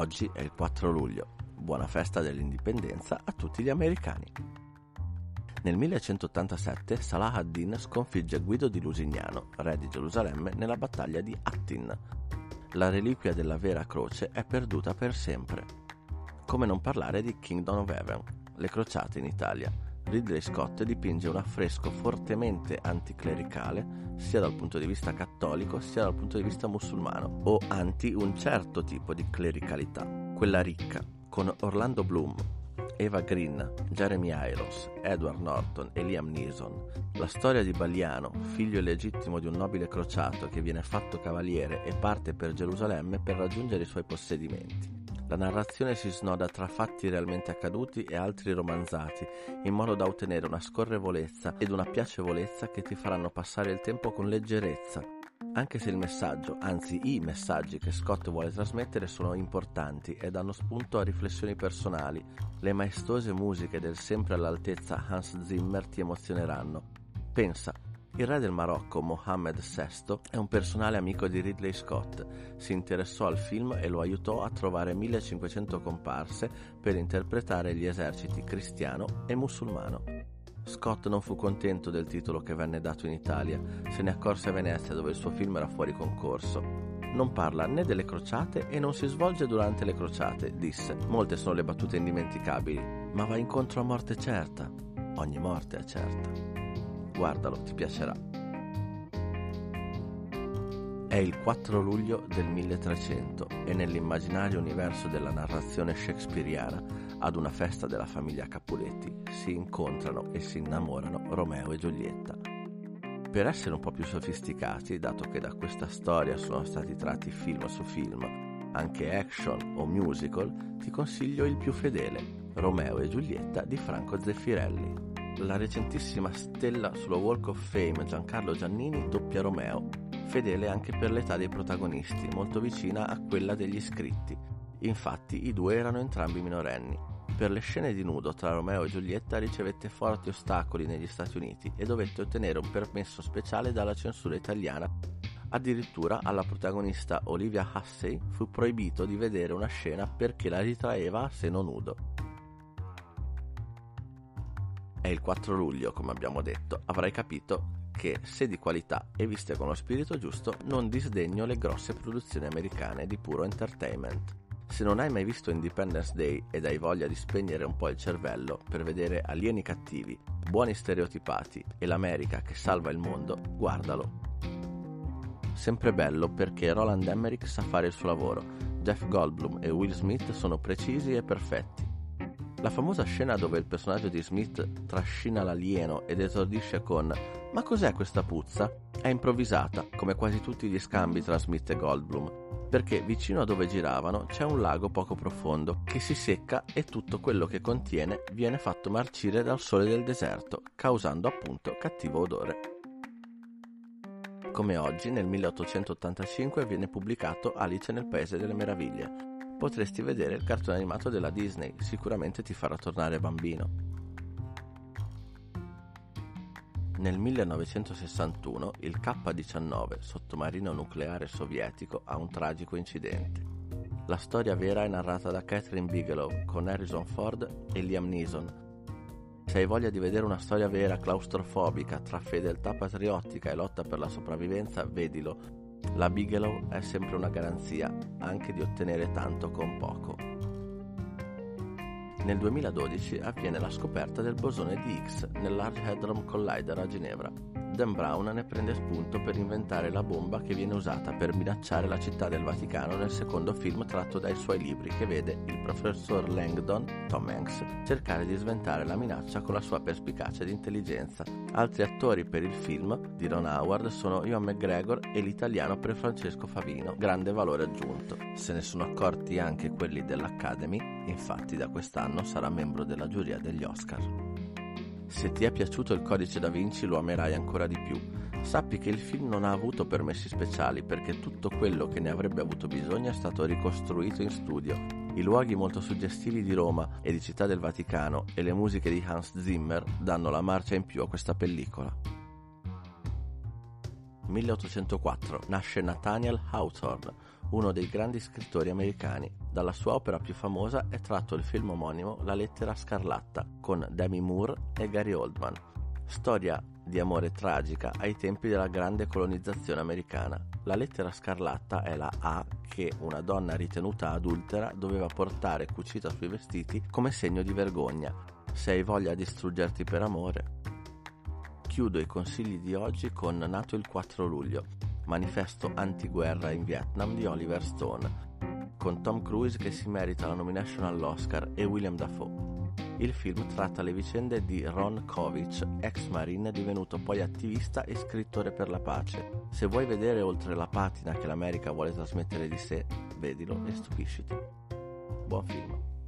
Oggi è il 4 luglio. Buona festa dell'indipendenza a tutti gli americani. Nel 1187 Salah ad-Din sconfigge Guido di Lusignano, re di Gerusalemme, nella battaglia di Attin. La reliquia della vera croce è perduta per sempre. Come non parlare di Kingdom of Heaven, le crociate in Italia. Ridley Scott dipinge un affresco fortemente anticlericale sia dal punto di vista cattolico sia dal punto di vista musulmano o anti un certo tipo di clericalità, quella ricca, con Orlando Bloom, Eva Green, Jeremy Irons, Edward Norton e Liam Neeson. La storia di Baliano, figlio illegittimo di un nobile crociato che viene fatto cavaliere e parte per Gerusalemme per raggiungere i suoi possedimenti. La narrazione si snoda tra fatti realmente accaduti e altri romanzati, in modo da ottenere una scorrevolezza ed una piacevolezza che ti faranno passare il tempo con leggerezza. Anche se il messaggio, anzi i messaggi che Scott vuole trasmettere sono importanti e danno spunto a riflessioni personali, le maestose musiche del sempre all'altezza Hans Zimmer ti emozioneranno. Pensa, il re del Marocco, Mohammed VI, è un personale amico di Ridley Scott. Si interessò al film e lo aiutò a trovare 1500 comparse per interpretare gli eserciti cristiano e musulmano. Scott non fu contento del titolo che venne dato in Italia, se ne accorse a Venezia dove il suo film era fuori concorso. Non parla né delle crociate e non si svolge durante le crociate, disse. Molte sono le battute indimenticabili, ma va incontro a morte certa. Ogni morte è certa. Guardalo, ti piacerà. È il 4 luglio del 1300 e nell'immaginario universo della narrazione shakespeariana, ad una festa della famiglia Capuletti, si incontrano e si innamorano Romeo e Giulietta. Per essere un po' più sofisticati, dato che da questa storia sono stati tratti film su film, anche action o musical, ti consiglio il più fedele, Romeo e Giulietta di Franco Zeffirelli la recentissima stella sulla Walk of Fame Giancarlo Giannini doppia Romeo, fedele anche per l'età dei protagonisti, molto vicina a quella degli iscritti. Infatti i due erano entrambi minorenni. Per le scene di nudo tra Romeo e Giulietta ricevette forti ostacoli negli Stati Uniti e dovette ottenere un permesso speciale dalla censura italiana. Addirittura alla protagonista Olivia Hussey fu proibito di vedere una scena perché la ritraeva a seno nudo. È il 4 luglio, come abbiamo detto, avrai capito che, se di qualità e viste con lo spirito giusto, non disdegno le grosse produzioni americane di puro entertainment. Se non hai mai visto Independence Day ed hai voglia di spegnere un po' il cervello per vedere alieni cattivi, buoni stereotipati e l'America che salva il mondo, guardalo. Sempre bello perché Roland Emmerich sa fare il suo lavoro. Jeff Goldblum e Will Smith sono precisi e perfetti. La famosa scena dove il personaggio di Smith trascina l'alieno ed esordisce con Ma cos'è questa puzza? è improvvisata, come quasi tutti gli scambi tra Smith e Goldblum, perché vicino a dove giravano c'è un lago poco profondo che si secca e tutto quello che contiene viene fatto marcire dal sole del deserto, causando appunto cattivo odore. Come oggi, nel 1885 viene pubblicato Alice nel Paese delle Meraviglie, potresti vedere il cartone animato della Disney, sicuramente ti farà tornare bambino. Nel 1961 il K-19, sottomarino nucleare sovietico, ha un tragico incidente. La storia vera è narrata da Catherine Bigelow con Harrison Ford e Liam Neeson. Se hai voglia di vedere una storia vera claustrofobica tra fedeltà patriottica e lotta per la sopravvivenza, vedilo la Bigelow è sempre una garanzia anche di ottenere tanto con poco. Nel 2012 avviene la scoperta del bosone di Higgs nel Large Hadron Collider a Ginevra. Dan Brown ne prende spunto per inventare la bomba che viene usata per minacciare la città del Vaticano nel secondo film tratto dai suoi libri che vede il professor Langdon, Tom Hanks, cercare di sventare la minaccia con la sua perspicacia ed intelligenza. Altri attori per il film di Ron Howard sono Ivan McGregor e l'italiano per Francesco Favino, grande valore aggiunto. Se ne sono accorti anche quelli dell'Academy, infatti da quest'anno sarà membro della giuria degli Oscar. Se ti è piaciuto il codice da Vinci lo amerai ancora di più. Sappi che il film non ha avuto permessi speciali perché tutto quello che ne avrebbe avuto bisogno è stato ricostruito in studio. I luoghi molto suggestivi di Roma e di Città del Vaticano e le musiche di Hans Zimmer danno la marcia in più a questa pellicola. 1804 nasce Nathaniel Hawthorne, uno dei grandi scrittori americani. Dalla sua opera più famosa è tratto il film omonimo La lettera scarlatta con Demi Moore e Gary Oldman. Storia di amore tragica ai tempi della grande colonizzazione americana. La lettera scarlatta è la A che una donna ritenuta adultera doveva portare cucita sui vestiti come segno di vergogna. Se hai voglia di distruggerti per amore. Chiudo i consigli di oggi con Nato il 4 luglio, manifesto antiguerra in Vietnam di Oliver Stone, con Tom Cruise che si merita la nomination all'Oscar e William Dafoe. Il film tratta le vicende di Ron Kovic, ex marine divenuto poi attivista e scrittore per la pace. Se vuoi vedere oltre la patina che l'America vuole trasmettere di sé, vedilo e stupisciti. Buon film.